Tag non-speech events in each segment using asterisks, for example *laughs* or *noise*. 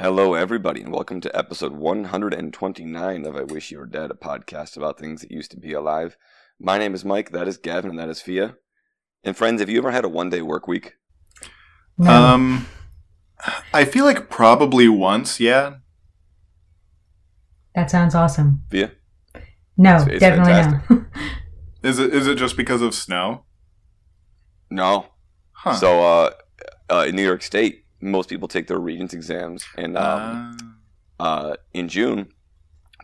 Hello, everybody, and welcome to episode 129 of I Wish You Were Dead, a podcast about things that used to be alive. My name is Mike, that is Gavin, and that is Fia. And friends, have you ever had a one day work week? No. Um, I feel like probably once, yeah. that sounds awesome. Fia? No, It's- it's definitely fantastic. no. *laughs* Is it is it just because of snow? No. Huh. So, uh, uh, in New York State, most people take their Regents exams in, um, Uh, uh, in June.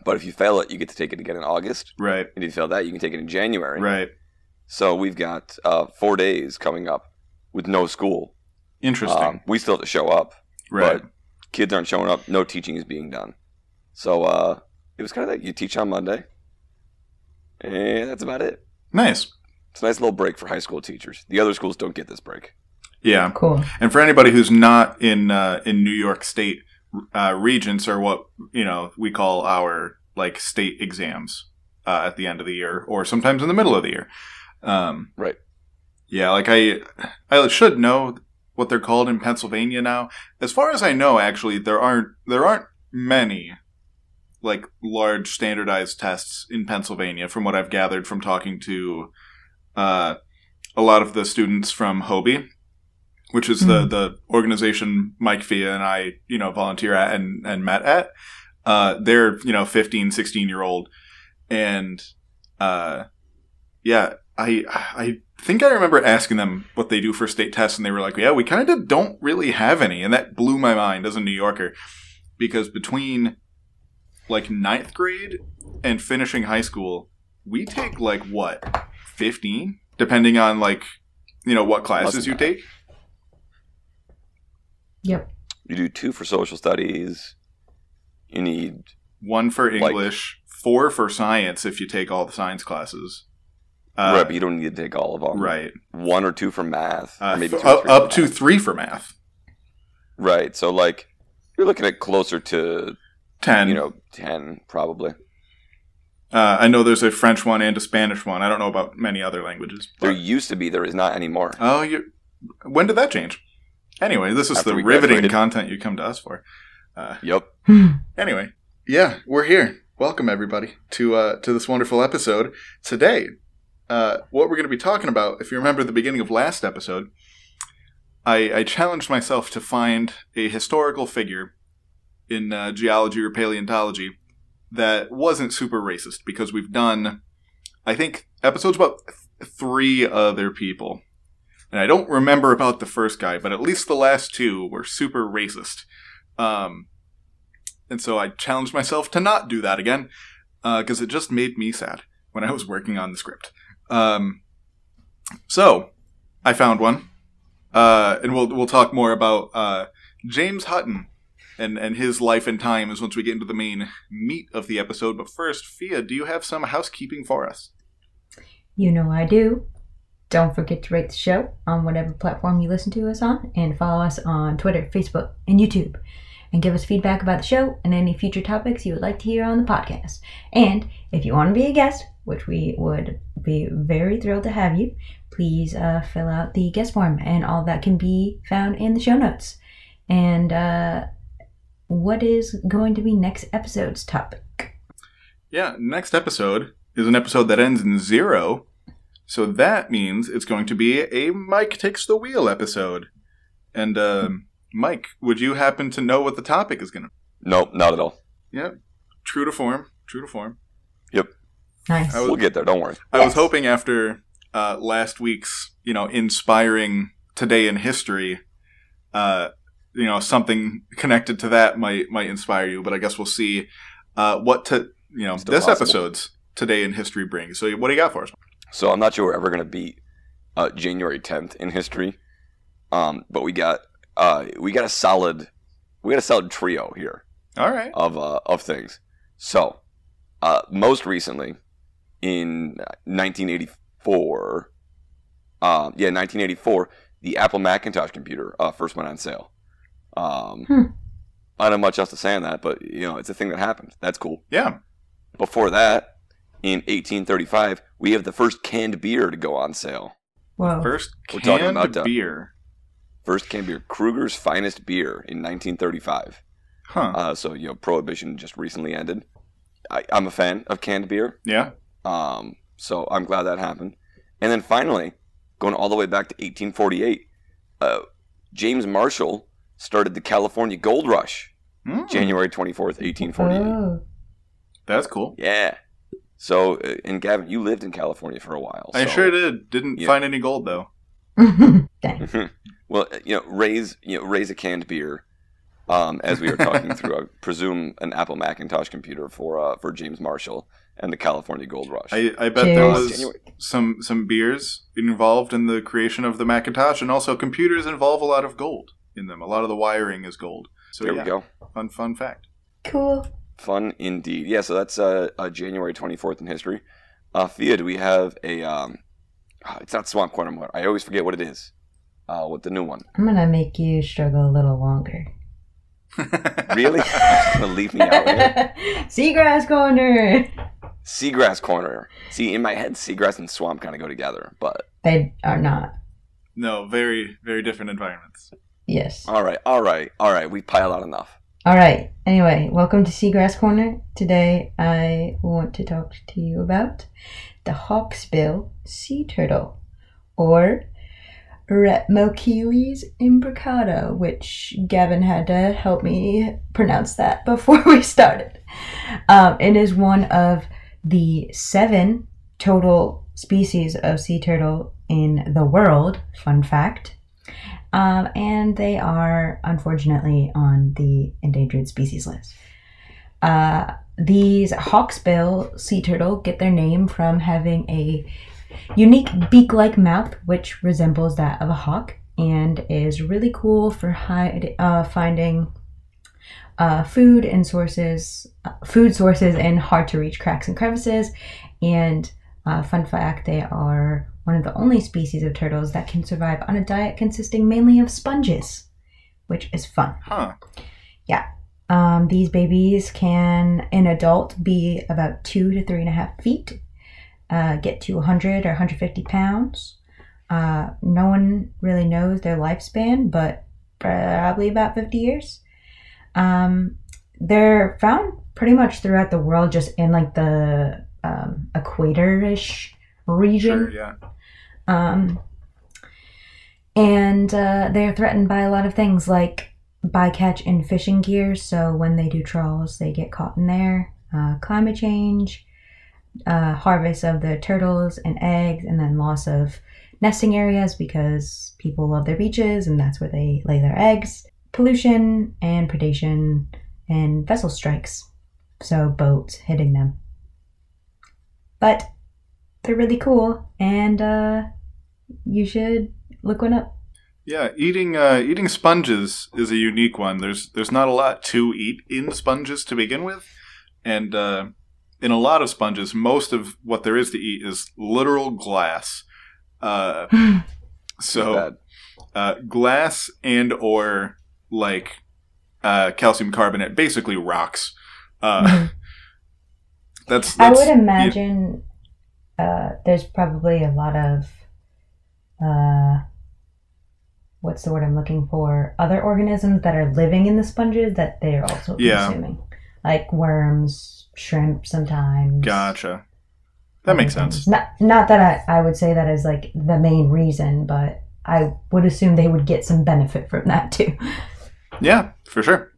But if you fail it, you get to take it again in August. right, And if you fail that, you can take it in January. right. So we've got uh, four days coming up with no school. Interesting. Um, we still have to show up. right. But kids aren't showing up. No teaching is being done. So uh, it was kind of like you teach on Monday, and that's about it. nice. It's a nice little break for high school teachers. The other schools don't get this break. Yeah. cool. And for anybody who's not in uh, in New York State, uh, regents are what you know we call our like state exams uh, at the end of the year, or sometimes in the middle of the year. Um, Right. Yeah, like I, I should know what they're called in Pennsylvania now. As far as I know, actually, there aren't there aren't many like large standardized tests in Pennsylvania, from what I've gathered from talking to uh, a lot of the students from HOBY, which is the Mhm. the organization Mike Fia and I, you know, volunteer at and, and met at. Uh, they're you know 15, 16 year old, and uh, yeah, I I think I remember asking them what they do for state tests, and they were like, "Yeah, we kind of don't really have any," and that blew my mind as a New Yorker, because between like ninth grade and finishing high school, we take like what fifteen, depending on like you know what classes than you that. take. Yep. You do two for social studies. You need One for Like- English, four for science if you take all the science classes. Uh, right, but you don't need to take all of them. right. One or two for math. Uh, or maybe f- or up, three up to math. three for math. Right. So like you're looking at closer to Ten. you know ten probably. Uh, I know there's a French one and a Spanish one. I don't know about many other languages. There used to be. There is not anymore. oh, you. When did that change? Anyway, this is After the riveting graduated. content you come to us for. Uh, Yep. anyway, yeah, we're here. Welcome everybody to uh, to this wonderful episode today. Uh, what we're going to be talking about, if you remember the beginning of last episode, I, I challenged myself to find a historical figure in uh, geology or paleontology that wasn't super racist because we've done, I think, episodes about th- three other people. And I don't remember about the first guy, but at least the last two were super racist. Um, and so I challenged myself to not do that again because it just made me sad when I was working on the script. Um, so I found one, uh, and we'll we'll talk more about uh, James Hutton and and his life and time times once we get into the main meat of the episode. But first, Fia, do you have some housekeeping for us? You know I do. Don't forget to rate the show on whatever platform you listen to us on and follow us on Twitter, Facebook, and YouTube. And give us feedback about the show and any future topics you would like to hear on the podcast. And if you want to be a guest, which we would be very thrilled to have you, please uh, fill out the guest form, and all that can be found in the show notes. And uh, what is going to be next episode's topic? Yeah, next episode is an episode that ends in zero. So that means it's going to be a Mike Takes the Wheel episode. And, um, Mike, would you happen to know what the topic is going to be? Nope, not at all. Yeah, true to form. True to form. Yep. Nice. Was- We'll get there. Don't worry. I was hoping after uh, last week's, you know, inspiring today in history, uh, you know, something connected to that might might inspire you. But I guess we'll see uh, what to you know Still this possible. episode's today in history brings. So what do you got for us? So I'm not sure we're ever going to beat uh, January 10th in history, um, but we got uh, we got a solid we got a solid trio here All right. of uh, of things. So uh, most recently, in 1984, um, yeah, 1984, the Apple Macintosh computer uh, first went on sale. Um, Hmm. I don't have much else to say on that, but you know, it's a thing that happened. That's cool. Yeah. Before that, in 1835, we have the first canned beer to go on sale. Whoa. First We're talking canned about, uh, beer. First canned beer, Krueger's Finest Beer in 1935. Huh. Uh, so you know, prohibition just recently ended. I, I'm a fan of canned beer, yeah. um, so I'm glad that happened. And then finally, going all the way back to 1848, uh, James Marshall started the California Gold Rush, Mm, January 24th, 1848. Oh. That's cool. Yeah. So, uh, and Gavin, you lived in California for a while. I so- sure did. Didn't Yeah. find any gold though. *laughs* *laughs* Well, uh, you know, raise you know raise a canned beer, um, as we were talking through. I *laughs* presume an Apple Macintosh computer for uh, for James Marshall and the California Gold Rush. I, I bet there was January- some some beers involved in the creation of the Macintosh, and also computers involve a lot of gold in them. A lot of the wiring is gold. So there yeah, we go. fun fun fact. Cool. Fun indeed. Yeah. So that's uh, uh January twenty fourth in history. Uh, Fia, do we have a um? ah, It's not Swamp Corner. I always forget what it is. Uh, what the new one? I'm gonna make you struggle a little longer. *laughs* Really? Gonna *laughs* leave me out here. *laughs* Seagrass corner. Seagrass Corner. See, in my head, seagrass and swamp kind of go together. But They are not. no, very very different environments. Yes. all right, all right, all right. We piled out enough. All right. Anyway, welcome to Seagrass Corner. Today, I want to talk to you about the hawksbill sea turtle, or Eretmochelys imbricata, which Gavin had to help me pronounce that *laughs* before we started. Um, it is one of the seven total species of sea turtle in the world. Fun fact. Um, and they are unfortunately on the endangered species list. Uh, these hawksbill sea turtle get their name from having a unique beak-like mouth, which resembles that of a hawk, and is really cool for hide, uh, finding uh, food and sources, uh, food sources in hard-to-reach cracks and crevices. And uh, fun fact, they are one of the only species of turtles that can survive on a diet consisting mainly of sponges, which is fun. Huh. Yeah. Um, these babies can, in adult, be about two to three and a half feet, uh, get to 100 or 150 pounds. Uh, no one really knows their lifespan, but probably about 50 years. Um, they're found pretty much throughout the world, just in like the um, equator-ish region. Sure. Yeah. Um, and uh, they're threatened by a lot of things like bycatch and fishing gear. So when they do trawls, they get caught in there. Uh, climate change, uh, harvest of the turtles and eggs, and then loss of nesting areas because people love their beaches and that's where they lay their eggs. Pollution and predation and vessel strikes. So boats hitting them. But they're really cool and uh, you should look one up. Yeah, eating uh, eating sponges is a unique one. There's there's not a lot to eat in sponges to begin with, and uh, in a lot of sponges, most of what there is to eat is literal glass. Uh, *laughs* so uh, glass and or like uh, calcium carbonate, basically rocks. Uh, *laughs* that's, I would imagine uh, there's probably a lot of uh, what's the word I'm looking for? Other organisms that are living in the sponges that they're also Yeah. consuming, like worms, shrimp, sometimes. Gotcha. That makes Other sense. Not not that I, I would say that is like the main reason, but I would assume they would get some benefit from that too. Yeah, for sure.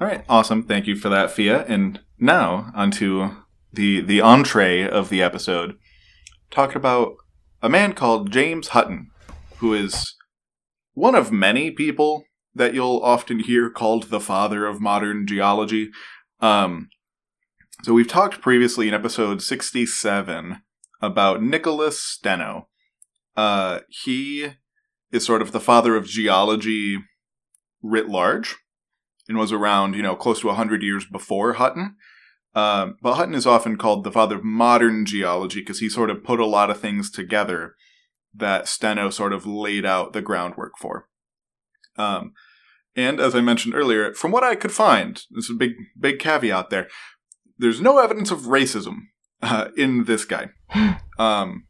All right, awesome. Thank you for that, Fia. And now onto the the entree of the episode. Talk about a man called James Hutton, who is one of many people that you'll often hear called the father of modern geology. Um, so we've talked previously in episode sixty-seven about Nicholas Steno. Uh, he is sort of the father of geology writ large and was around, you know, close to 100 years before Hutton. Um, but Hutton is often called the father of modern geology because he sort of put a lot of things together that Steno sort of laid out the groundwork for. Um, and as I mentioned earlier, from what I could find, there's a big, big caveat there. There's no evidence of racism uh, in this guy. *sighs* Um,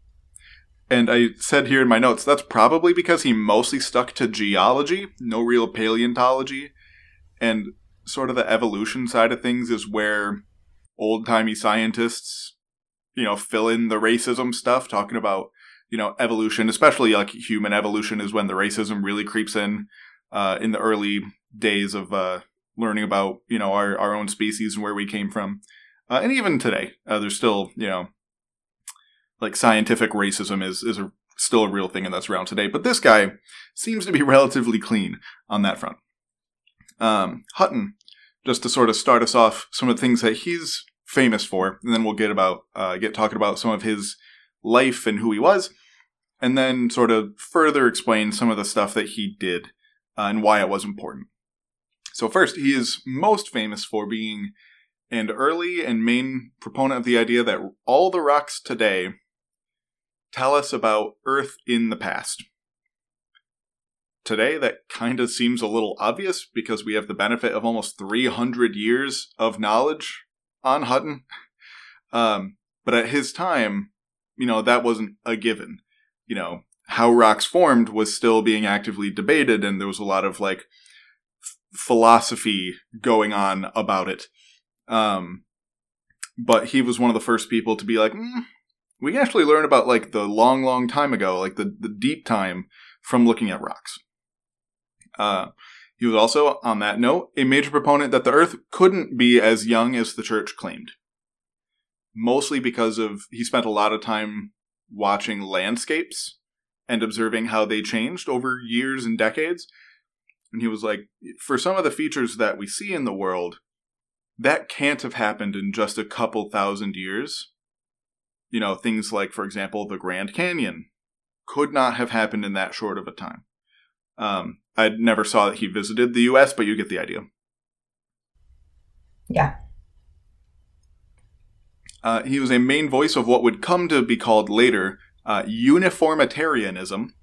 and I said here in my notes, that's probably because he mostly stuck to geology, no real paleontology. and sort of the evolution side of things is where old timey scientists, you know, fill in the racism stuff, talking about you know evolution, especially like human evolution, is when the racism really creeps in uh, in the early days of uh, learning about you know our our own species and where we came from, uh, and even today, uh, there's still you know like scientific racism is is a, still a real thing and that's around today. But this guy seems to be *laughs* relatively clean on that front. Um, Hutton, just to sort of start us off, some of the things that he's famous for, and then we'll get about uh, get talking about some of his life and who he was, and then sort of further explain some of the stuff that he did uh, and why it was important. So first, he is most famous for being an early and main proponent of the idea that all the rocks today tell us about Earth in the past. Today, that kind of seems a little obvious because we have the benefit of almost 300 years of knowledge on Hutton. Um, but at his time, you know, that wasn't a given. You know, how rocks formed was still being actively debated, and there was a lot of like f- philosophy going on about it. Um, but he was one of the first people to be like, mm, we can actually learn about like the long, long time ago, like the, the deep time from looking at rocks. Uh, he was also, on that note, a major proponent that the Earth couldn't be as young as the church claimed. Mostly because of he spent a lot of time watching landscapes and observing how they changed over years and decades. And he was like, for some of the features that we see in the world, that can't have happened in just a couple thousand years. You know, things like, for example, the Grand Canyon could not have happened in that short of a time. Um, I never saw that he visited the U.S., but you get the idea. Yeah. Uh, he was a main voice of what would come to be called later uh, uniformitarianism,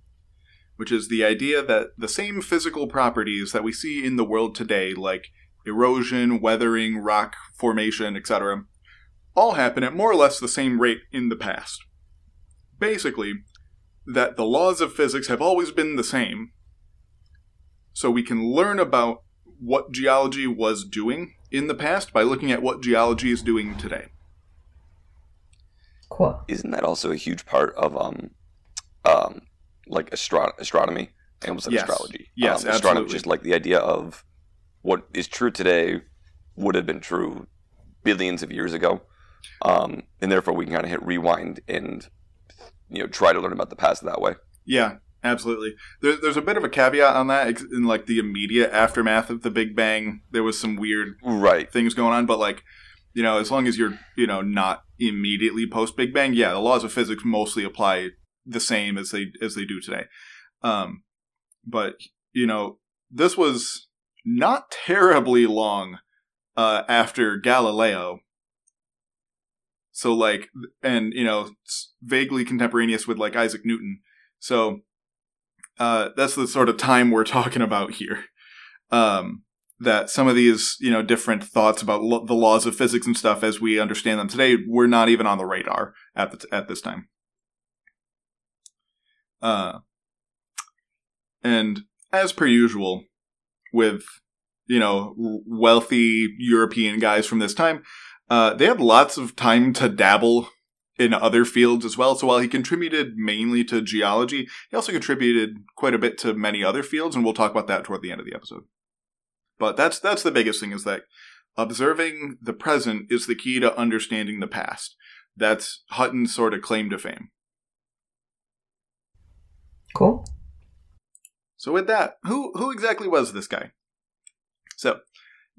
which is the idea that the same physical properties that we see in the world today, like erosion, weathering, rock formation, etc., all happen at more or less the same rate in the past. Basically, that the laws of physics have always been the same, so we can learn about what geology was doing in the past by looking at what geology is doing today. Cool. Isn't that also a huge part of um, um, like astro- astronomy? I almost said Yes. astrology. Yes, um, astronomy, absolutely. just like the idea of what is true today would have been true billions of years ago, um, and therefore we can kind of hit rewind and you know try to learn about the past that way. Yeah, absolutely. There, there's a bit of a caveat on that. In like the immediate aftermath of the Big Bang, there was some weird Right. things going on, but like, you know, as long as you're, you know, not immediately post Big Bang, yeah, the laws of physics mostly apply the same as they as they do today. Um, but you know, this was not terribly long uh, after Galileo. So like, and you know, vaguely contemporaneous with like Isaac Newton. So uh, that's the sort of time we're talking about here. Um, that some of these, you know, different thoughts about lo- the laws of physics and stuff as we understand them today were not even on the radar at the t- at this time. Uh, and as per usual, with you know wealthy European guys from this time, uh, they had lots of time to dabble in other fields as well. So while he contributed mainly to geology, he also contributed quite a bit to many other fields, and we'll talk about that toward the end of the episode. But that's that's the biggest thing is that observing the present is the key to understanding the past. That's Hutton's sort of claim to fame. Cool. So with that, who who exactly was this guy? So,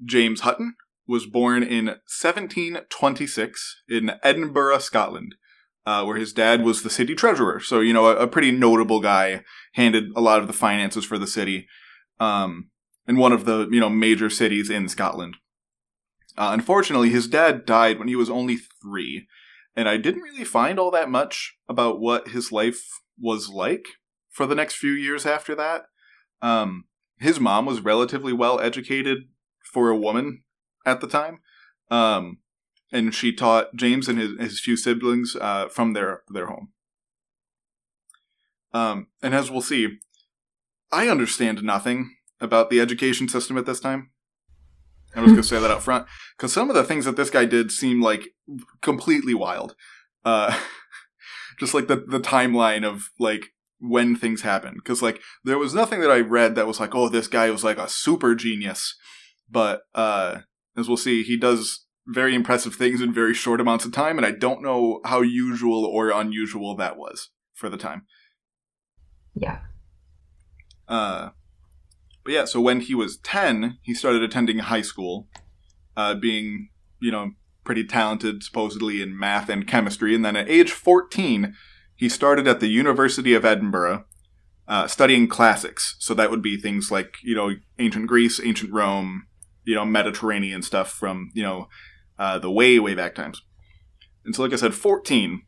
James Hutton was born in 1726 in Edinburgh, Scotland, uh, where his dad was the city treasurer. So you know, a, a pretty notable guy, handed a lot of the finances for the city, um, in one of the you know major cities in Scotland. Uh, unfortunately, his dad died when he was only three, and I didn't really find all that much about what his life was like for the next few years after that. Um, his mom was relatively well educated for a woman at the time, um, and she taught James and his, his few siblings uh, from their their home. Um, and as we'll see, I understand nothing about the education system at this time. I was gonna say that up front because some of the things that this guy did seem like completely wild. Uh, *laughs* just like the the timeline of like when things happen because like there was nothing that I read that was like oh this guy was like a super genius, but uh, as we'll see, he does very impressive things in very short amounts of time, and I don't know how usual or unusual that was for the time. Yeah. Uh, but yeah, so when he was 10, he started attending high school, uh, being, you know, pretty talented supposedly in math and chemistry. And then at age 14, he started at the University of Edinburgh uh, studying classics. So that would be things like, you know, ancient Greece, ancient Rome, you know, Mediterranean stuff from, you know, uh, the way, way back times. And so, like I said, 14,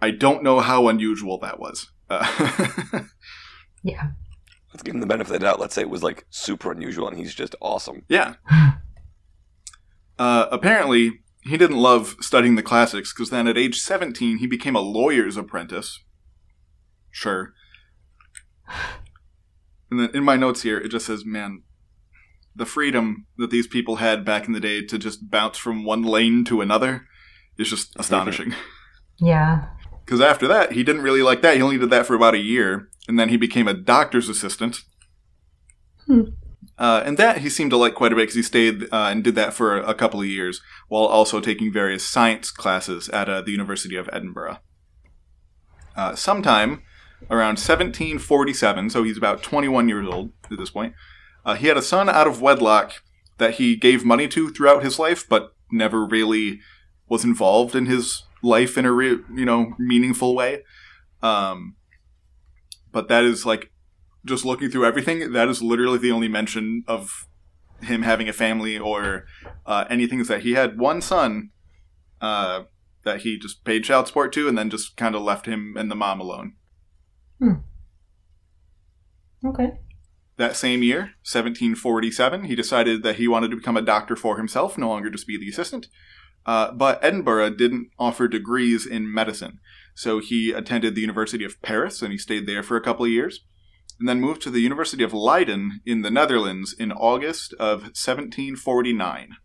I don't know how unusual that was. Uh, *laughs* Yeah. Let's give him the benefit of the doubt. Let's say it was like super unusual and he's just awesome. Yeah. Uh, apparently, he didn't love studying the classics because then at age 17, he became a lawyer's apprentice. Sure. And then in my notes here, it just says, man, the freedom that these people had back in the day to just bounce from one lane to another is just astonishing. Yeah. Because after that, he didn't really like that. He only did that for about a year, and then he became a doctor's assistant. Hmm. Uh, and that he seemed to like quite a bit because he stayed uh, and did that for a couple of years while also taking various science classes at uh, the University of Edinburgh. Uh, sometime around 1747, so he's about 21 years old at this point, uh, he had a son out of wedlock that he gave money to throughout his life, but never really was involved in his life in a re- you know meaningful way. Um, but that is like just looking through everything. That is literally the only mention of him having a family or uh, anything. Is that he had one son uh, that he just paid child support to, and then just kind of left him and the mom alone. Hmm. Okay. That same year, 1747, he decided that he wanted to become a doctor for himself, no longer just be the assistant. Uh, but Edinburgh didn't offer degrees in medicine, so he attended the University of Paris and he stayed there for a couple of years, and then moved to the University of Leiden in the Netherlands in August of 1749.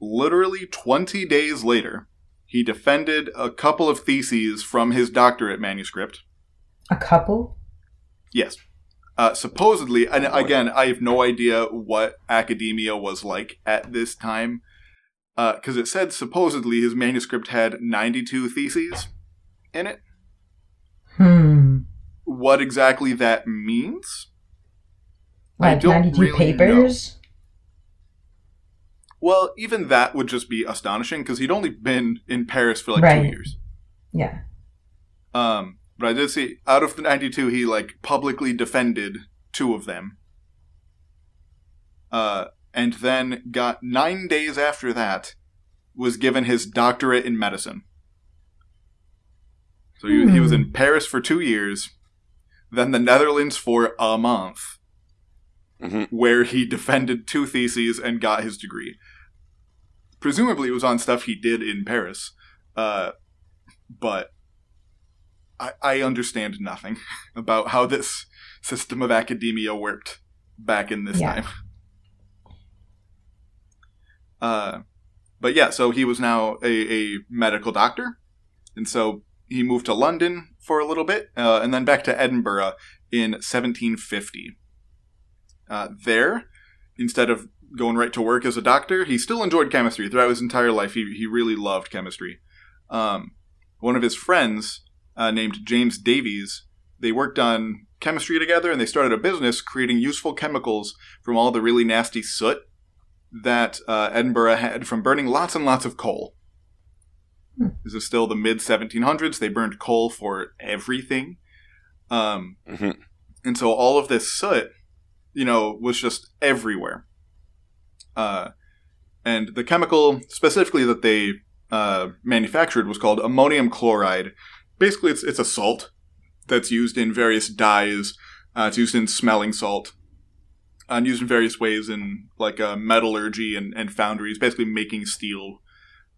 Literally 20 days later, he defended a couple of theses from his doctorate manuscript. A couple? Yes. Uh, supposedly, and again, I have no idea what academia was like at this time, because it said supposedly his manuscript had 92 theses in it. Hmm. What exactly that means? I Like don't 92 really papers? Well, even that would just be astonishing because he'd only been in Paris for like two years. Yeah. Um, but I did see out of the 92, he like publicly defended two of them. Uh, and then got nine days after that, was given his doctorate in medicine. So he, he was in Paris for two years, then the Netherlands for a month, hmm where he defended two theses and got his degree. Presumably, it was on stuff he did in Paris, uh, but I, I understand nothing *laughs* about how this system of academia worked back in this Yeah. time. *laughs* Uh, but yeah, so he was now a, a medical doctor, and so he moved to London for a little bit, uh, and then back to Edinburgh in 1750. Uh, there, instead of going right to work as a doctor, he still enjoyed chemistry throughout his entire life. He, he really loved chemistry. Um, one of his friends, uh, named James Davies, they worked on chemistry together and they started a business creating useful chemicals from all the really nasty soot that uh, Edinburgh had from burning lots and lots of coal. Hmm. This is still the mid 1700s. They burned coal for everything. Um, hmm and so all of this soot, you know, was just everywhere. Uh, and the chemical specifically that they uh, manufactured was called ammonium chloride. Basically, it's it's a salt that's used in various dyes. Uh, it's used in smelling salt, and used in various ways in like uh, metallurgy and, and foundries, basically making steel.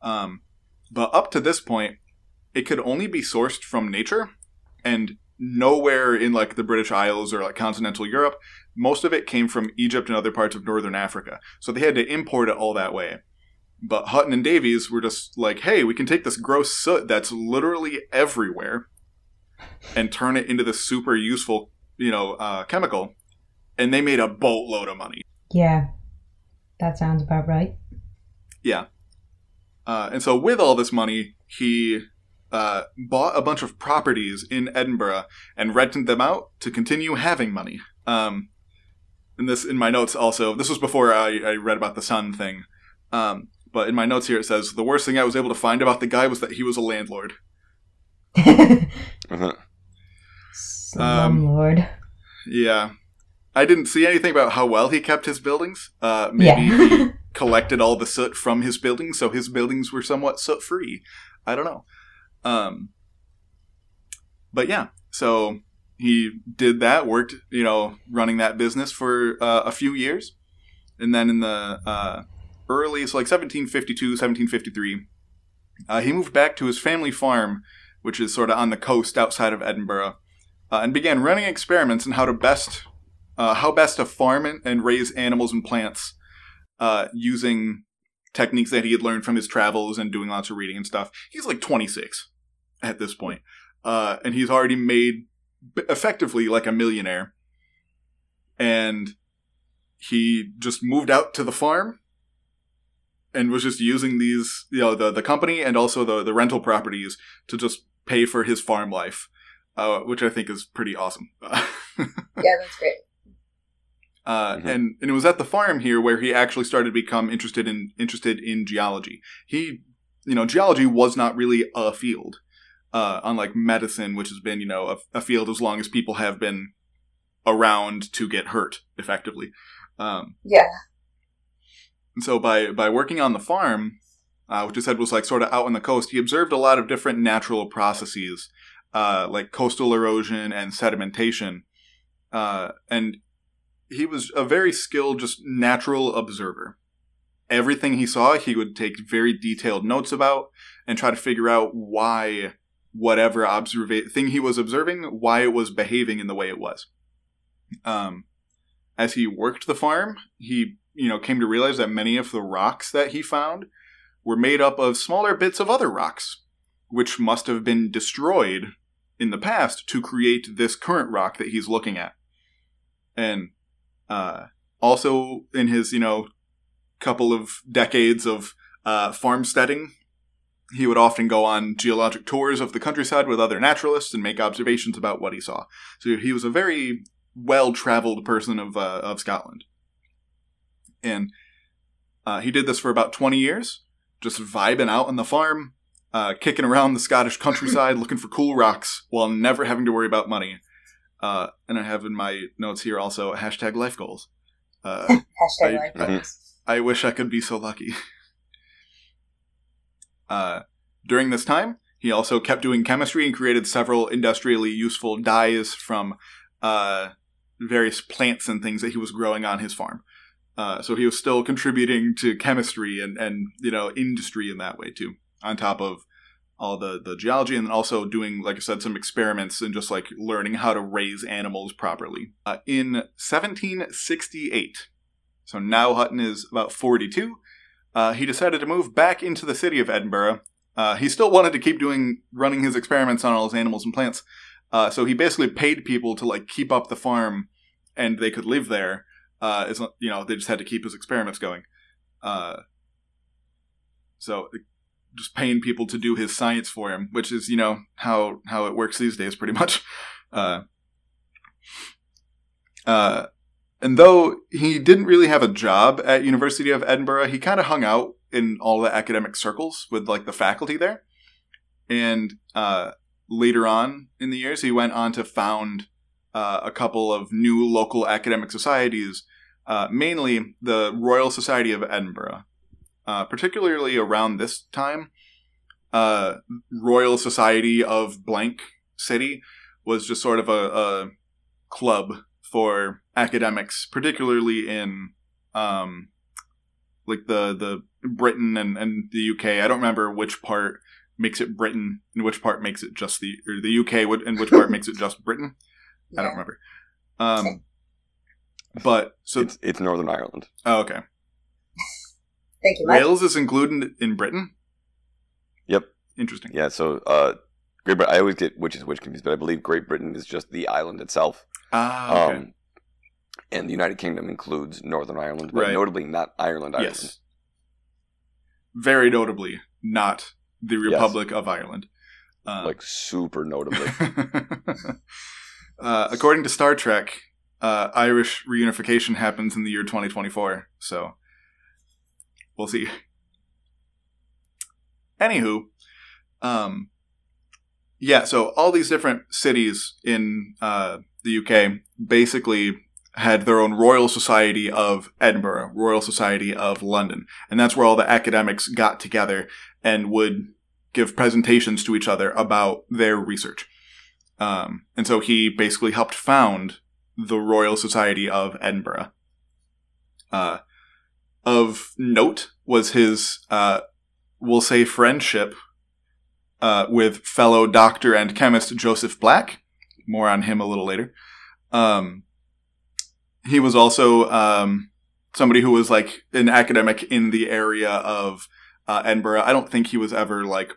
Um, but up to this point, it could only be sourced from nature, and nowhere in like the British Isles or like continental Europe most of it came from Egypt and other parts of northern Africa. So they had to import it all that way. But Hutton and Davies were just like, hey, we can take this gross soot that's literally everywhere and turn it into this super useful, you know, uh, chemical. And they made a boatload of money. Yeah, that sounds about right. Yeah. Uh, and so with all this money, he uh, bought a bunch of properties in Edinburgh and rented them out to continue having money. Um, and this in my notes also, this was before I, I read about the sun thing. Um, but in my notes here it says the worst thing I was able to find about the guy was that he was a landlord. Uh-huh. Slumlord. Yeah. I didn't see anything about how well he kept his buildings. Uh, maybe yeah. he *laughs* collected all the soot from his buildings, so his buildings were somewhat soot free. I don't know. Um, but yeah, so he did that, worked, you know, running that business for uh, a few years. And then in the uh, early, so like 1752, 1753, uh, he moved back to his family farm, which is sort of on the coast outside of Edinburgh, uh, and began running experiments on how to best, uh, how best to farm and- raise animals and plants uh, using techniques that he had learned from his travels and doing lots of reading and stuff. He's like 26 at this point, uh, and he's already made effectively like a millionaire. And he just moved out to the farm and was just using these, you know, the, the company and also the, the rental properties to just pay for his farm life, uh, which I think is pretty awesome. *laughs* Yeah, that's great. Uh, Mhm. and, and it was at the farm here where he actually started to become interested in interested in geology. He, you know, geology was not really a field, uh, unlike medicine, which has been, you know, a, a field as long as people have been around to get hurt effectively. Um, Yeah. And so by by working on the farm, uh, which he said was like sort of out on the coast, he observed a lot of different natural processes, uh, like coastal erosion and sedimentation, uh, and he was a very skilled, just natural observer. Everything he saw, he would take very detailed notes about and try to figure out why whatever observa- thing he was observing, why it was behaving in the way it was. Um, as he worked the farm, he you know came to realize that many of the rocks that he found were made up of smaller bits of other rocks, which must have been destroyed in the past to create this current rock that he's looking at. And uh, also in his you know couple of decades of uh, farmsteading, he would often go on geologic tours of the countryside with other naturalists and make observations about what he saw. So he was a very well-traveled person of uh, of Scotland, and uh, he did this for about twenty years, just vibing out on the farm, uh, kicking around the Scottish countryside, *laughs* looking for cool rocks, while never having to worry about money. Uh, and I have in my notes here also hashtag life goals. Uh, *laughs* Hashtag I- life goals. *laughs* I wish I could be so lucky. Uh, during this time, he also kept doing chemistry and created several industrially useful dyes from uh, various plants and things that he was growing on his farm. Uh, so he was still contributing to chemistry and, and you know industry in that way too, on top of all the, the geology and also doing, like I said, some experiments and just like learning how to raise animals properly. Uh, in 1768, so now Hutton is about 42. Uh, he decided to move back into the city of Edinburgh. Uh, he still wanted to keep doing running his experiments on all his animals and plants. Uh, so he basically paid people to like keep up the farm, and they could live there. Uh, as you know, they just had to keep his experiments going. Uh, so just paying people to do his science for him, which is you know how how it works these days, pretty much. *laughs* Uh, uh, and though he didn't really have a job at University of Edinburgh, he kind of hung out in all the academic circles with like the faculty there. And uh, later on in the years, he went on to found uh, a couple of new local academic societies, uh, mainly the Royal Society of Edinburgh. Uh, particularly around this time, uh, Royal Society of blank city was just sort of a, a club for academics, particularly in um, like the the Britain and, and the UK. I don't remember which part makes it Britain and which part makes it just the or the UK would- and which part *laughs* makes it just Britain. I don't remember. Um, but so it's it's Northern Ireland. oh, okay. Thank you, Mike. Wales is included in Britain. Yep. Interesting. Yeah. So uh, Great Britain. I always get which is which confused, but I believe Great Britain is just the island itself. Ah, okay. Um, and the United Kingdom includes Northern Ireland, but Right. notably not Ireland. Ireland. yes. Very notably, not the Yes. Republic of Ireland. Uh, Like super notably. *laughs* uh, according to Star Trek, uh, Irish reunification happens in the year 2024. So we'll see. Anywho, um, yeah. So all these different cities in uh, the UK basically had their own Royal Society of Edinburgh, Royal Society of London, and that's where all the academics got together and would give presentations to each other about their research. Um, and so he basically helped found the Royal Society of Edinburgh. Uh, of note was his, uh, we'll say, friendship uh, with fellow doctor and chemist Joseph Black. More on him a little later. Um, he was also um, somebody who was like an academic in the area of uh, Edinburgh. I don't think he was ever like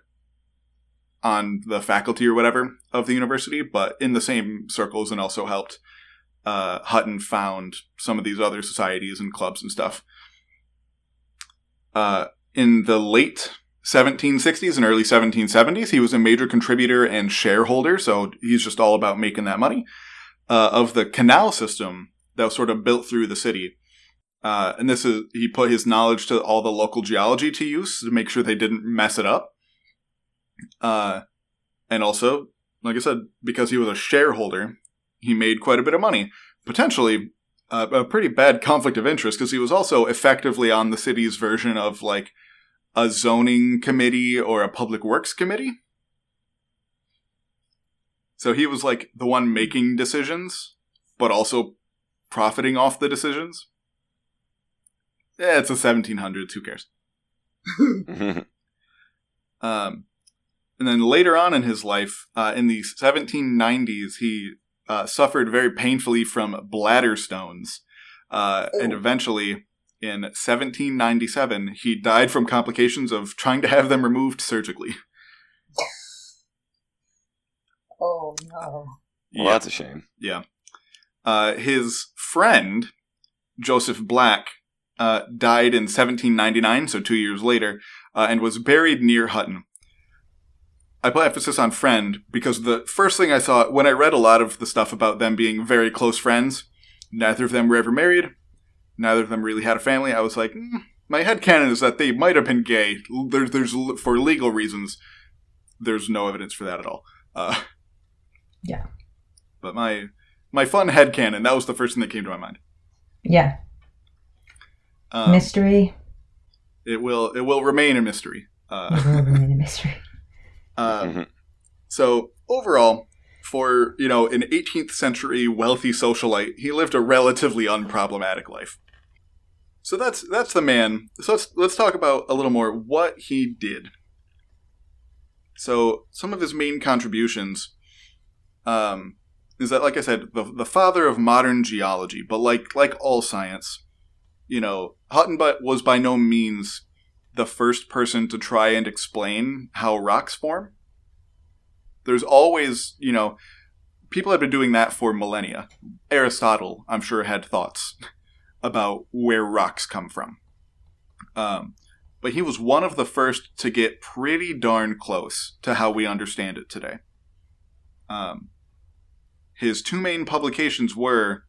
on the faculty or whatever of the university, but in the same circles and also helped uh, Hutton found some of these other societies and clubs and stuff. Uh, in the late 1760s and early 1770s, he was a major contributor and shareholder, so he's just all about making that money, uh, of the canal system that was sort of built through the city. Uh, and this is, he put his knowledge to all the local geology to use to make sure they didn't mess it up. Uh, and also, like I said, because he was a shareholder, he made quite a bit of money. Potentially uh, a pretty bad conflict of interest because he was also effectively on the city's version of like a zoning committee or a public works committee. So he was like the one making decisions, but also profiting off the decisions. Yeah, it's a 1700s. Who cares? *laughs* Um, and then later on in his life, uh, in the 1790s, he uh, suffered very painfully from bladder stones. Uh, and eventually, in 1797, he died from complications of trying to have them removed surgically. *laughs* Oh no. well, that's a shame. Yeah. Uh, his friend, Joseph Black, uh, died in 1799, so two years later, uh, and was buried near Hutton. I put emphasis on friend because the first thing I saw when I read a lot of the stuff about them being very close friends, neither of them were ever married, neither of them really had a family. I was like, mm, my headcanon is that they might have been gay. There's, there's, for legal reasons, there's no evidence for that at all. Uh, Yeah. But my my fun head headcanon, that was the first thing that came to my mind. Yeah. Um, mystery. it will it will remain a mystery. Uh, It will remain a mystery. *laughs* uh, Mhm. so overall, for you know an 18th century wealthy socialite, he lived a relatively unproblematic life. So that's that's the man. So let's let's talk about a little more what he did. So some of his main contributions um, is that, like I said, the the father of modern geology. But like like all science, you know, Hutton but was by no means the first person to try and explain how rocks form. There's always, you know, people have been doing that for millennia. Aristotle, I'm sure, had thoughts *laughs* about where rocks come from. Um, but he was one of the first to get pretty darn close to how we understand it today. Um, his two main publications were,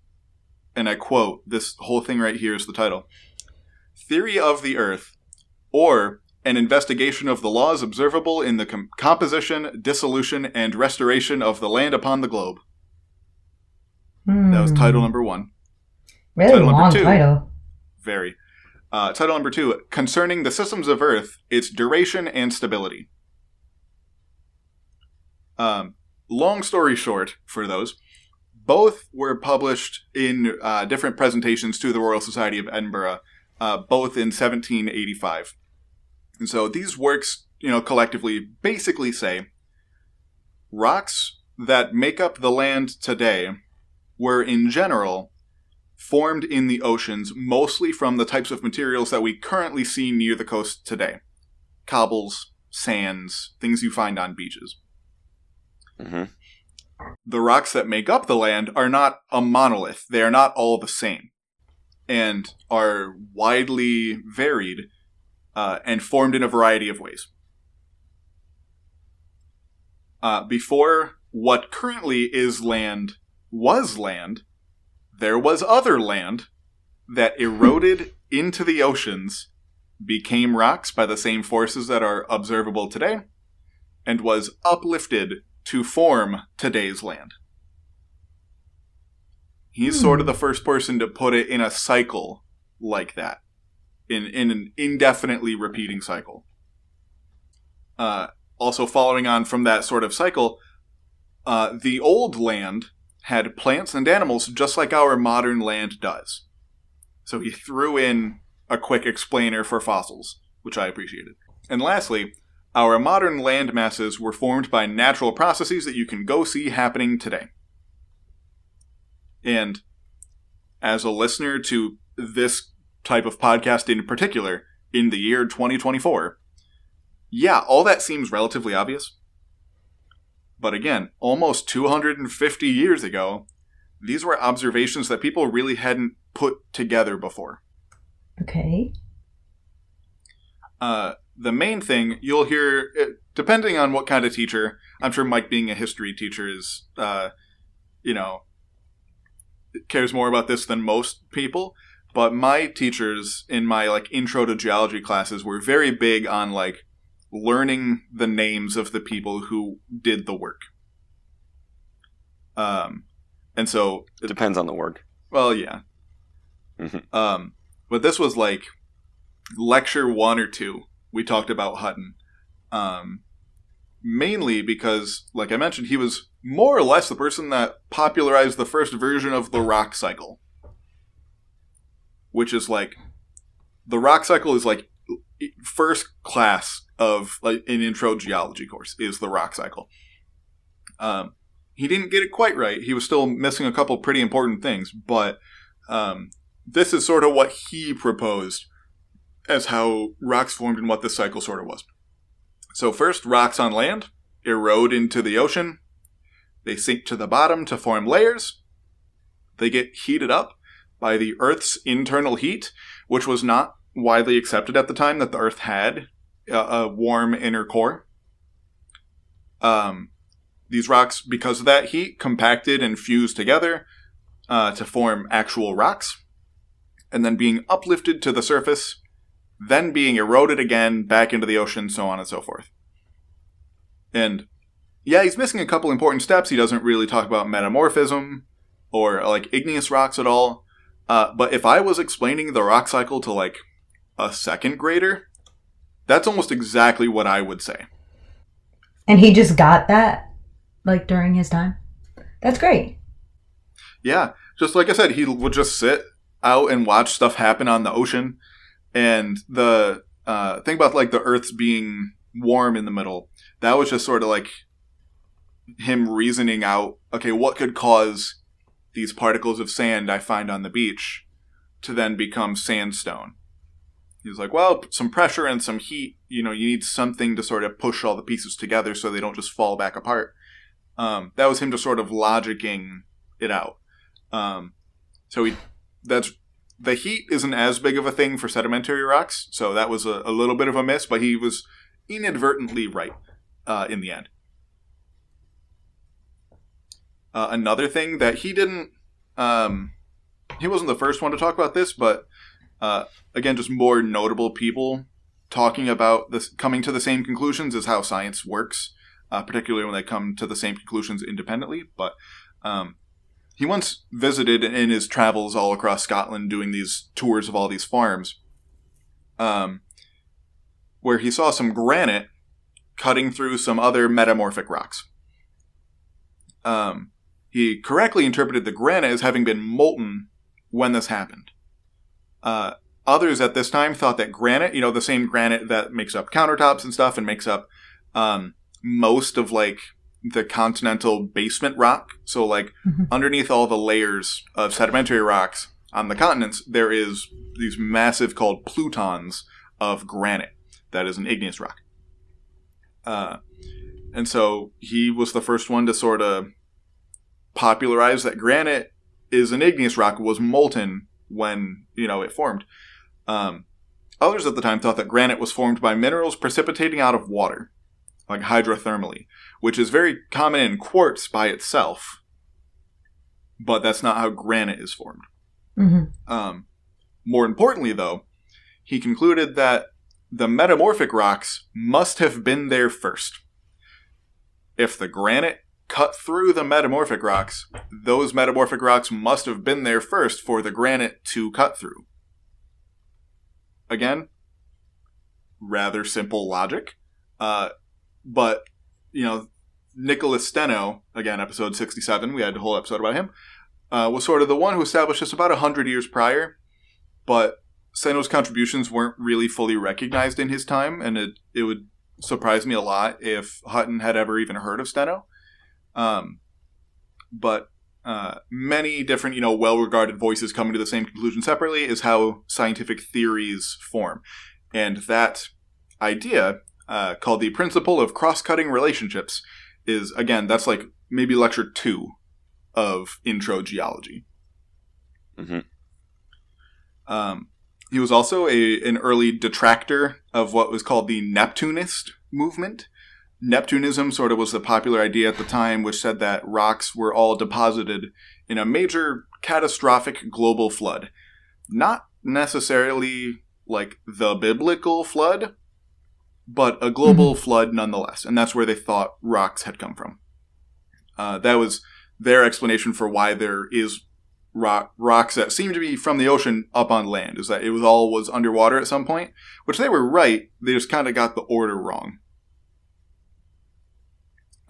and I quote, this whole thing right here is the title Theory of the Earth, or an investigation of the laws observable in the com- composition, dissolution, and restoration of the land upon the globe. That was Hmm. title number one. Really title number long two. title. Very. Uh, title number two Concerning the Systems of Earth, its duration and stability. Um, long story short, for those, both were published in uh, different presentations to the Royal Society of Edinburgh, uh, both in 1785. And so these works, you know, collectively basically say rocks that make up the land today were in general formed in the oceans mostly from the types of materials that we currently see near the coast today cobbles, sands, things you find on beaches. Mm-hmm. The rocks that make up the land are not a monolith, they are not all the same, and are widely varied uh, and formed in a variety of ways. Uh, before what currently is land was land, there was other land that eroded into the oceans, became rocks by the same forces that are observable today, and was uplifted to form today's land. He's Hmm. sort of the first person to put it in a cycle like that, in in an indefinitely repeating cycle. Uh, also, following on from that sort of cycle, uh, the old land had plants and animals just like our modern land does. So he threw in a quick explainer for fossils, which I appreciated. And lastly, our modern land masses were formed by natural processes that you can go see happening today. And as a listener to this type of podcast in particular, in the year 2024, yeah, all that seems relatively obvious. But again, almost 250 years ago, these were observations that people really hadn't put together before. Okay. Uh, the main thing you'll hear, uh, depending on what kind of teacher, I'm sure Mike, being a history teacher, is, uh, you know, cares more about this than most people. But my teachers in my like intro to geology classes were very big on like learning the names of the people who did the work. Um, and so It depends on the work. well, yeah. Mhm. Um, but this was like lecture one or two. We talked about Hutton, um, mainly because, like I mentioned, he was more or less the person that popularized the first version of the rock cycle, which is like the rock cycle is like first class of like an intro geology course is the rock cycle. Um, he didn't get it quite right. He was still missing a couple pretty important things, but um, this is sort of what he proposed as how rocks formed and what this cycle sort of was. So, first, rocks on land erode into the ocean. They sink to the bottom to form layers. They get heated up by the Earth's internal heat, which was not widely accepted at the time that the Earth had a, a warm inner core. Um, these rocks, because of that heat, compacted and fused together uh, to form actual rocks, and then being uplifted to the surface, then being eroded again back into the ocean, so on and so forth. And yeah, he's missing a couple important steps. He doesn't really talk about metamorphism or like igneous rocks at all. Uh, but if I was explaining the rock cycle to like a second grader, that's almost exactly what I would say. And he just got that, like during his time. That's great. Yeah, just like I said, he would just sit out and watch stuff happen on the ocean. And the uh, thing about like the Earth's being warm in the middle, that was just sort of like him reasoning out, okay, what could cause these particles of sand I find on the beach to then become sandstone? He's like, well, some pressure and some heat, you know, you need something to sort of push all the pieces together so they don't just fall back apart. Um, that was him just sort of logicking it out. Um, so he, that's the heat isn't as big of a thing for sedimentary rocks, so that was a, a little bit of a miss, but he was inadvertently right uh, in the end. Uh, another thing that he didn't, um, he wasn't the first one to talk about this, but uh, again, just more notable people talking about this, coming to the same conclusions is how science works, uh, particularly when they come to the same conclusions independently. But um, he once visited in his travels all across Scotland doing these tours of all these farms, um, where he saw some granite cutting through some other metamorphic rocks. Um, he correctly interpreted the granite as having been molten when this happened. Uh, others at this time thought that granite, you know, the same granite that makes up countertops and stuff and makes up um, most of like the continental basement rock. So, like, Mhm. underneath all the layers of sedimentary rocks on the continents, there is these massive called plutons of granite that is an igneous rock. Uh, and so he was the first one to sort of popularize that granite is an igneous rock was molten when you know it formed. Um, others at the time thought that granite was formed by minerals precipitating out of water, like hydrothermally, which is very common in quartz by itself. But that's not how granite is formed. hmm Um, more importantly, though, he concluded that the metamorphic rocks must have been there first. If the granite cut through the metamorphic rocks, those metamorphic rocks must have been there first for the granite to cut through. Again, rather simple logic. Uh, but, you know, Nicholas Steno, again, episode 67, we had a whole episode about him, uh, was sort of the one who established this about 100 years prior, but Steno's contributions weren't really fully recognized in his time, and it, it would surprise me a lot if Hutton had ever even heard of Steno. Um, but uh, many different, you know, well-regarded voices coming to the same conclusion separately is how scientific theories form, and that idea, uh, called the principle of cross-cutting relationships, is again that's like maybe lecture two of intro geology. Mhm. Um, he was also a an early detractor of what was called the Neptunist movement. Neptunism sort of was the popular idea at the time, which said that rocks were all deposited in a major catastrophic global flood. Not necessarily like the biblical flood, but a global flood nonetheless. And that's where they thought rocks had come from. Uh, that was their explanation for why there is rock, rocks that seem to be from the ocean up on land, is that it was all was underwater at some point, which they were right. They just kind of got the order wrong.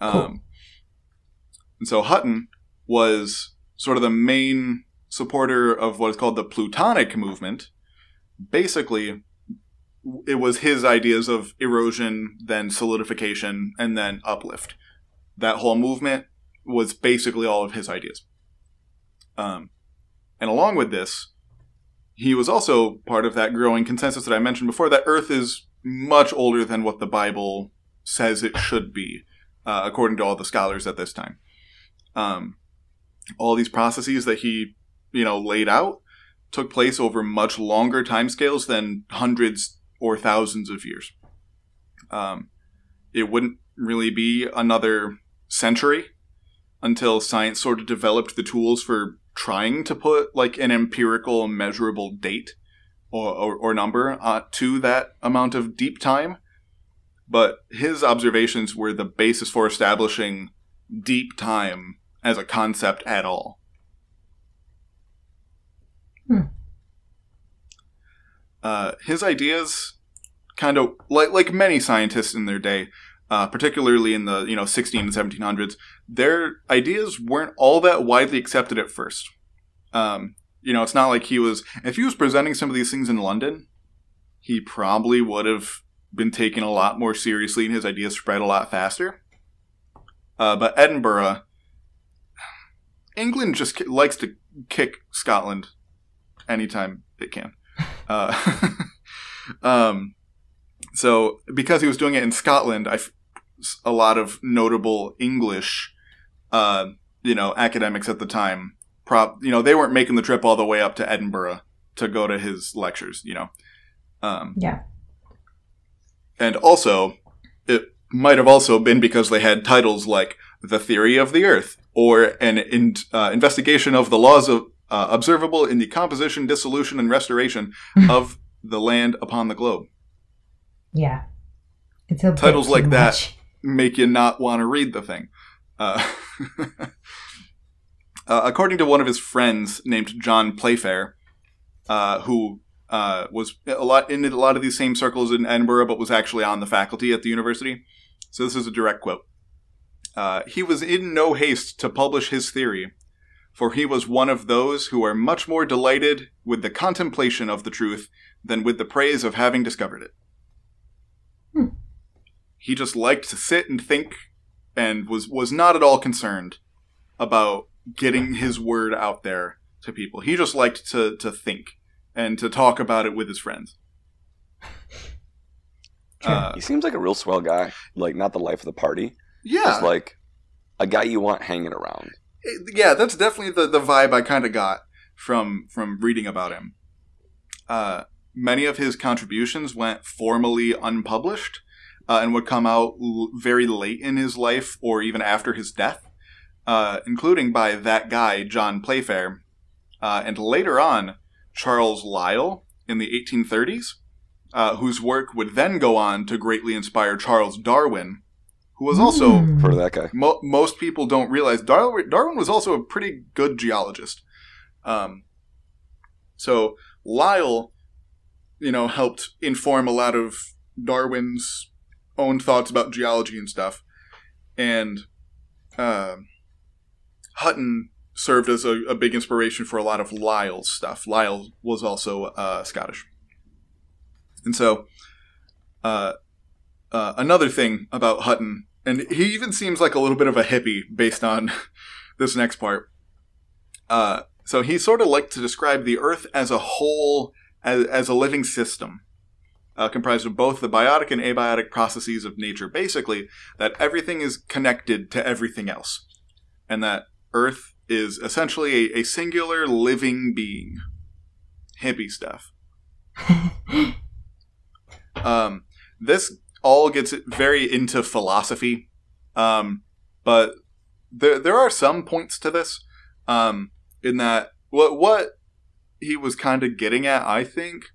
Um, and so Hutton was sort of the main supporter of what is called the Plutonic movement. Basically, it was his ideas of erosion, then solidification, and then uplift. That whole movement was basically all of his ideas. Um, and along with this, he was also part of that growing consensus that I mentioned before that Earth is much older than what the Bible says it should be, uh, according to all the scholars at this time. Um, all these processes that he, you know, laid out took place over much longer timescales than hundreds or thousands of years. Um, it wouldn't really be another century until science sort of developed the tools for trying to put like an empirical measurable date or, or, or number uh, to that amount of deep time but his observations were the basis for establishing deep time as a concept at all Hmm. uh, his ideas kind of like like many scientists in their day uh, particularly in the you know 16 and 1700s their ideas weren't all that widely accepted at first. Um, you know, it's not like he was. If he was presenting some of these things in London, he probably would have been taken a lot more seriously, and his ideas spread a lot faster. Uh, but Edinburgh, England just likes to kick Scotland anytime it can. Uh, *laughs* um, so because he was doing it in Scotland, I f- a lot of notable English, uh, you know, academics at the time, prop, you know, they weren't making the trip all the way up to Edinburgh to go to his lectures, you know. Um, Yeah. And also, it might have also been because they had titles like "The Theory of the Earth" or "An in, uh, Investigation of the Laws of uh, Observable in the Composition, Dissolution, and Restoration of the Land upon the Globe." Yeah. It's a Titles like that. make you not want to read the thing. Uh, *laughs* uh, according to one of his friends named John Playfair, uh, who uh, was a lot in a lot of these same circles in Edinburgh, but was actually on the faculty at the university. So this is a direct quote. Uh, he was in no haste to publish his theory, for he was one of those who are much more delighted with the contemplation of the truth than with the praise of having discovered it. Hmm. He just liked to sit and think, and was was not at all concerned about getting his word out there to people. He just liked to to think and to talk about it with his friends. *laughs* Uh, He seems like a real swell guy. Like not the life of the party. yeah, Just like a guy you want hanging around. Yeah, that's definitely the, the vibe I kind of got from from reading about him. Uh, many of his contributions went formally unpublished uh, and would come out l- very late in his life or even after his death, uh, including by that guy John Playfair, uh, and later on Charles Lyell in the 1830s, uh, whose work would then go on to greatly inspire Charles Darwin, who was also Mm. For that guy. Mo- most people don't realize Darwin, Darwin was also a pretty good geologist. Um, so Lyell, you know, helped inform a lot of Darwin's own thoughts about geology and stuff, and um Hutton served as a, a big inspiration for a lot of Lyell's stuff. Lyell was also uh, Scottish, and so uh, uh, another thing about Hutton and he even seems like a little bit of a hippie based on *laughs* this next part. Uh, so he sort of liked to describe the Earth as a whole, as, as a living system, uh, comprised of both the biotic and abiotic processes of nature. Basically, that everything is connected to everything else, and that Earth is essentially a, a singular living being. Hippie stuff. *laughs* Um, this all gets very into philosophy, um, but there there are some points to this. Um, in that what what he was kind of getting at, I think,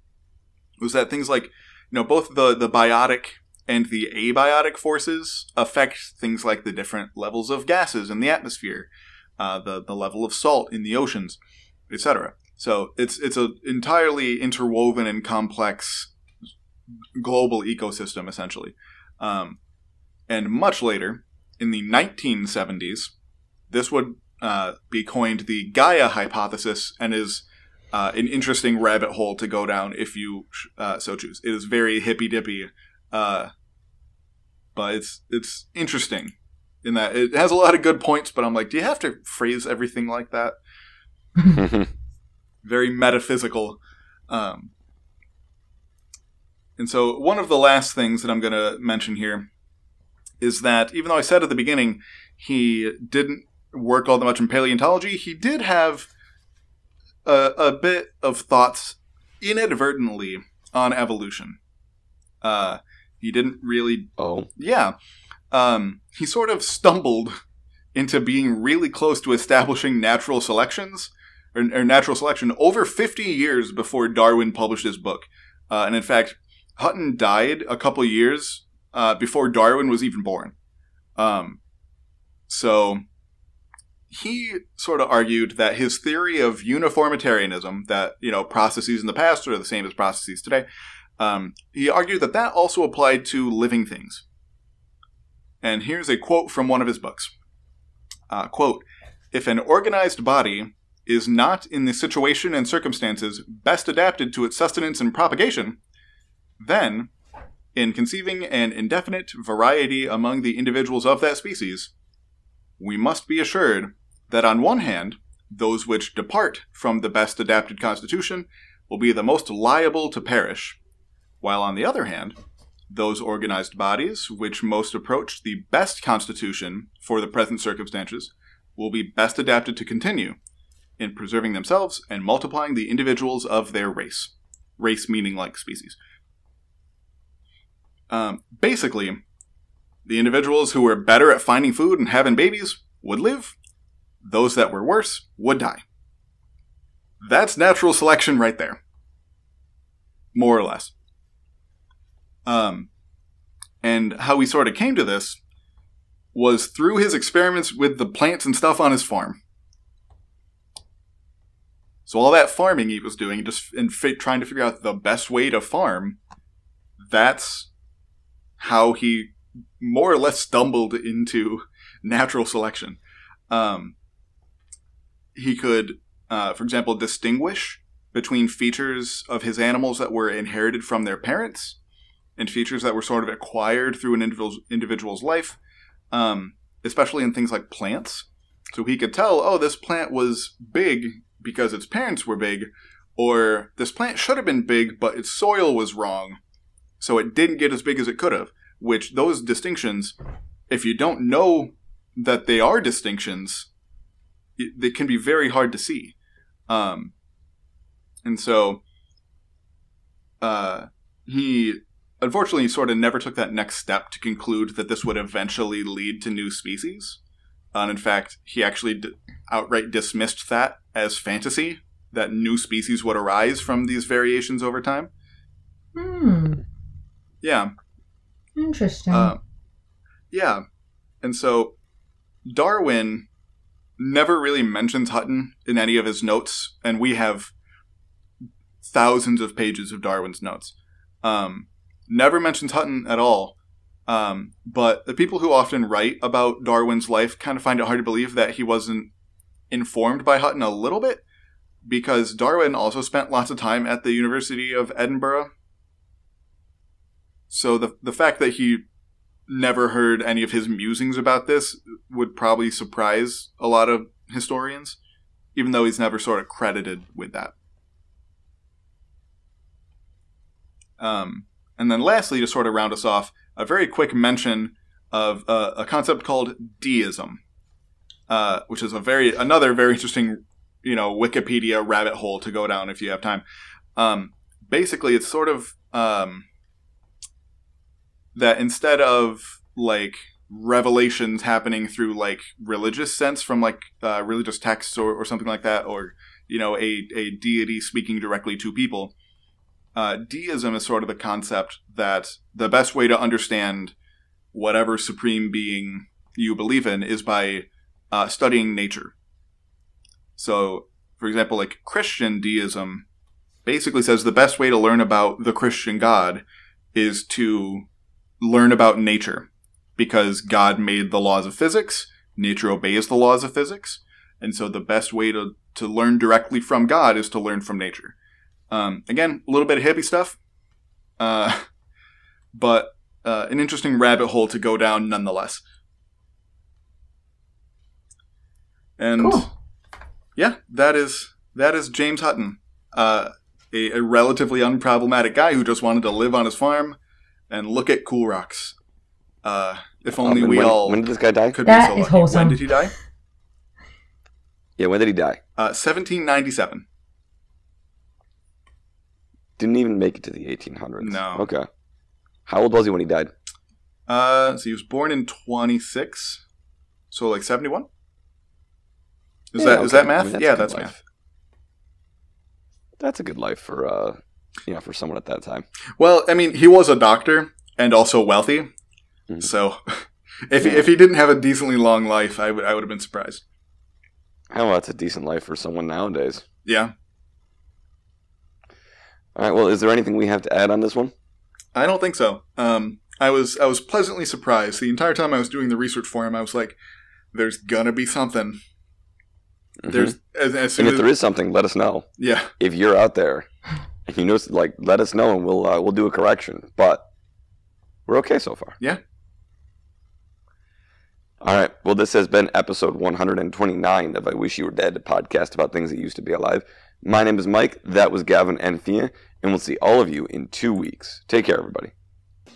was that things like you know both the the biotic and the abiotic forces affect things like the different levels of gases in the atmosphere, uh, the the level of salt in the oceans, etc. So it's it's a entirely interwoven and complex global ecosystem essentially. Um, and much later, in the 1970s, this would uh, be coined the Gaia hypothesis and is uh, an interesting rabbit hole to go down if you uh, so choose. It is very hippy dippy, uh, but it's it's interesting in that it has a lot of good points. But I'm like, do you have to phrase everything like that? *laughs* Very metaphysical. Um, and so, one of the last things that I'm going to mention here is that even though I said at the beginning he didn't work all that much in paleontology, he did have a, a bit of thoughts inadvertently on evolution. Uh, he didn't really, oh. yeah. Um, he sort of stumbled into being really close to establishing natural selections or, or natural selection over 50 years before Darwin published his book. Uh, and in fact, Hutton died a couple years uh, before Darwin was even born. Um, so he sort of argued that his theory of uniformitarianism, that you know processes in the past are the same as processes today, um, he argued that that also applied to living things. And here's a quote from one of his books. Uh, quote, if an organized body is not in the situation and circumstances best adapted to its sustenance and propagation, then, in conceiving an indefinite variety among the individuals of that species, we must be assured that on one hand, those which depart from the best adapted constitution will be the most liable to perish, while on the other hand, those organized bodies which most approach the best constitution for the present circumstances will be best adapted to continue in preserving themselves and multiplying the individuals of their race. Race meaning like species. Um, basically, the individuals who were better at finding food and having babies would live, those that were worse would die. That's natural selection right there. More or less. Um, and how he sort of came to this was through his experiments with the plants and stuff on his farm. So all that farming he was doing, just in fi- trying to figure out the best way to farm, that's how he more or less stumbled into *laughs* natural selection. Um, he could, uh, for example, distinguish between features of his animals that were inherited from their parents and features that were sort of acquired through an individual's, life, um, especially in things like plants. So he could tell, oh, this plant was big because its parents were big, or this plant should have been big, but its soil was wrong, so it didn't get as big as it could have. Which those distinctions, if you don't know that they are distinctions, they can be very hard to see. Um, and so, uh, he unfortunately he sort of never took that next step to conclude that this would eventually lead to new species. And in fact, he actually d- outright dismissed that as fantasy, that new species would arise from these variations over time. Hmm. Yeah. Interesting. Uh, yeah. And so Darwin never really mentions Hutton in any of his notes, and we have thousands of pages of Darwin's notes. Um, never mentions Hutton at all. Um, but the people who often write about Darwin's life kind of find it hard to believe that he wasn't informed by Hutton a little bit, because Darwin also spent lots of time at the University of Edinburgh. So the the fact that he never heard any of his musings about this would probably surprise a lot of historians, even though he's never sort of credited with that. Um, and then lastly, to sort of round us off, a very quick mention of uh, a concept called deism, uh, which is a very another very interesting, you know, Wikipedia rabbit hole to go down if you have time. Um, basically, it's sort of um, that instead of like revelations happening through like religious sense from like uh, religious texts or, or something like that, or you know, a, a deity speaking directly to people uh, deism is sort of the concept that the best way to understand whatever supreme being you believe in is by uh, studying nature. So, for example, like Christian deism basically says the best way to learn about the Christian God is to learn about nature because God made the laws of physics, nature obeys the laws of physics, and so the best way to, to learn directly from God is to learn from nature. Um, again, a little bit of hippie stuff, uh, *laughs* but uh, an interesting rabbit hole to go down nonetheless. And Cool. yeah, that is that is James Hutton, uh, a, a relatively unproblematic guy who just wanted to live on his farm and look at cool rocks. Uh, if only Um, we when, all When did this guy die? could That be so is lucky. wholesome. When did he die? Yeah, when did he die? Uh, 1797. Didn't even make it to the 1800s. No. Okay. How old was he when he died? Uh, so he was born in 26, so like 71. Is Yeah, that is okay. that I math? mean, that's yeah, that's life. math. That's a good life for uh, you know, for someone at that time. Well, I mean, he was a doctor and also wealthy, Mhm. so *laughs* if he, if he didn't have a decently long life, I would I would have been surprised. Oh, that's a decent life for someone nowadays. Yeah, All right. Well, is there anything we have to add on this one? I don't think so. Um, I was I was pleasantly surprised the entire time I was doing the research for him. I was like, "There's gonna be something." Mhm. There's as, as soon and if as there is something, let us know. yeah If you're out there, and you know, like, let us know, and we'll uh, we'll do a correction. But we're okay so far. Yeah. All right. Well, this has been episode 129 of I Wish You Were Dead, a podcast about things that used to be alive. My name is Mike. That was Gavin and Fia, and we'll see all of you in two weeks. Take care, everybody.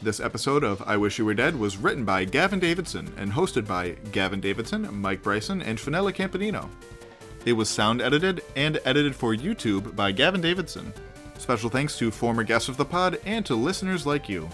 This episode of I Wish You Were Dead was written by Gavin Davidson and hosted by Gavin Davidson, Mike Bryson, and Finella Campanino. It was sound edited and edited for YouTube by Gavin Davidson. Special thanks to former guests of the pod and to listeners like you.